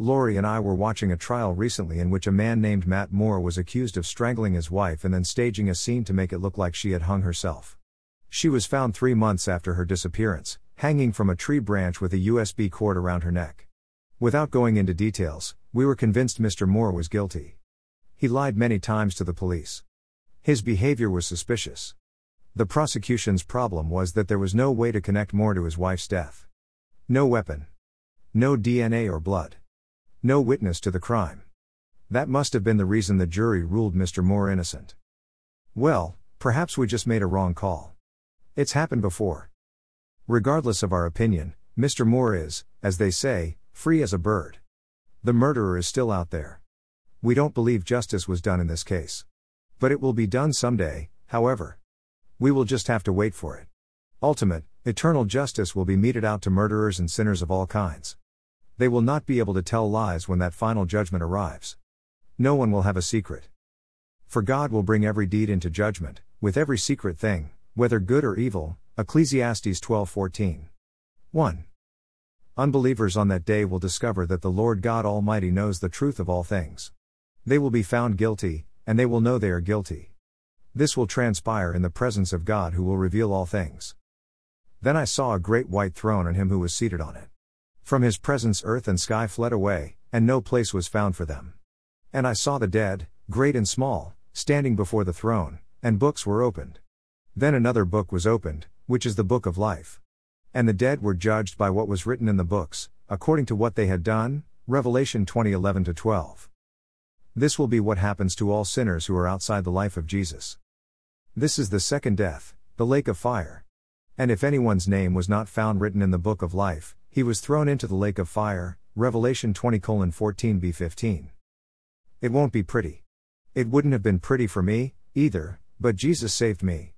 Lori and I were watching a trial recently in which a man named Matt Moore was accused of strangling his wife and then staging a scene to make it look like she had hung herself. She was found three months after her disappearance, hanging from a tree branch with a USB cord around her neck. Without going into details, we were convinced Mr. Moore was guilty. He lied many times to the police. His behavior was suspicious. The prosecution's problem was that there was no way to connect Moore to his wife's death. No weapon. No DNA or blood. No witness to the crime. That must have been the reason the jury ruled Mr. Moore innocent. Well, perhaps we just made a wrong call. It's happened before. Regardless of our opinion, Mr. Moore is, as they say, free as a bird. The murderer is still out there. We don't believe justice was done in this case. But it will be done someday, however. We will just have to wait for it. Ultimate, eternal justice will be meted out to murderers and sinners of all kinds. They will not be able to tell lies when that final judgment arrives. No one will have a secret. For God will bring every deed into judgment, with every secret thing, whether good or evil. Ecclesiastes 12:14. 1. Unbelievers on that day will discover that the Lord God Almighty knows the truth of all things. They will be found guilty, and they will know they are guilty. This will transpire in the presence of God who will reveal all things. Then I saw a great white throne and him who was seated on it. From his presence earth and sky fled away, and no place was found for them. And I saw the dead, great and small, standing before the throne, and books were opened. Then another book was opened, which is the book of life. And the dead were judged by what was written in the books, according to what they had done. Revelation 2011 12. This will be what happens to all sinners who are outside the life of Jesus. This is the second death, the lake of fire. And if anyone's name was not found written in the book of life, he was thrown into the lake of fire. Revelation 20 14 b 15. It won't be pretty. It wouldn't have been pretty for me, either, but Jesus saved me.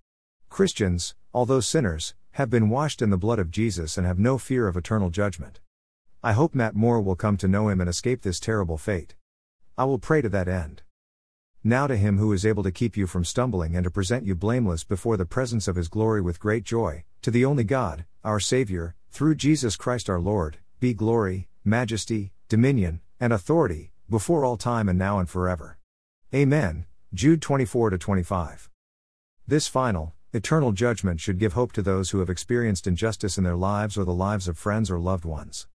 Christians, although sinners, have been washed in the blood of Jesus and have no fear of eternal judgment. I hope Matt Moore will come to know him and escape this terrible fate. I will pray to that end. Now to him who is able to keep you from stumbling and to present you blameless before the presence of his glory with great joy, to the only God, our Savior, through Jesus Christ our Lord, be glory, majesty, dominion, and authority, before all time and now and forever. Amen. Jude 24 25. This final, eternal judgment should give hope to those who have experienced injustice in their lives or the lives of friends or loved ones.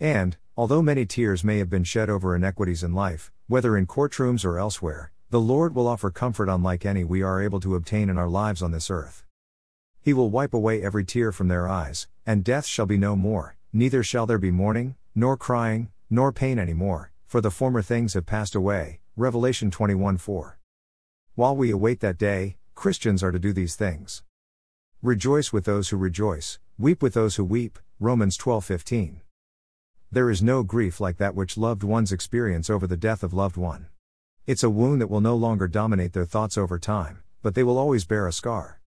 And, although many tears may have been shed over inequities in life, whether in courtrooms or elsewhere, the Lord will offer comfort unlike any we are able to obtain in our lives on this earth. He will wipe away every tear from their eyes, and death shall be no more, neither shall there be mourning, nor crying, nor pain any more, for the former things have passed away. Revelation 21 4. While we await that day, Christians are to do these things. Rejoice with those who rejoice, weep with those who weep. Romans 12:15. There is no grief like that which loved ones experience over the death of loved one. It's a wound that will no longer dominate their thoughts over time, but they will always bear a scar.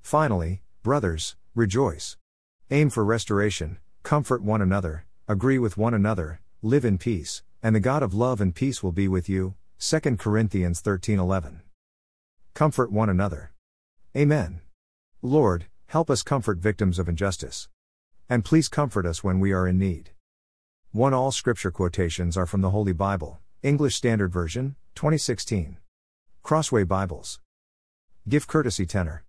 Finally, brothers, rejoice. Aim for restoration, comfort one another, agree with one another, live in peace, and the God of love and peace will be with you. 2 Corinthians 13:11. Comfort one another. Amen. Lord, help us comfort victims of injustice. And please comfort us when we are in need. 1 All scripture quotations are from the Holy Bible, English Standard Version, 2016. Crossway Bibles. Give courtesy tenor.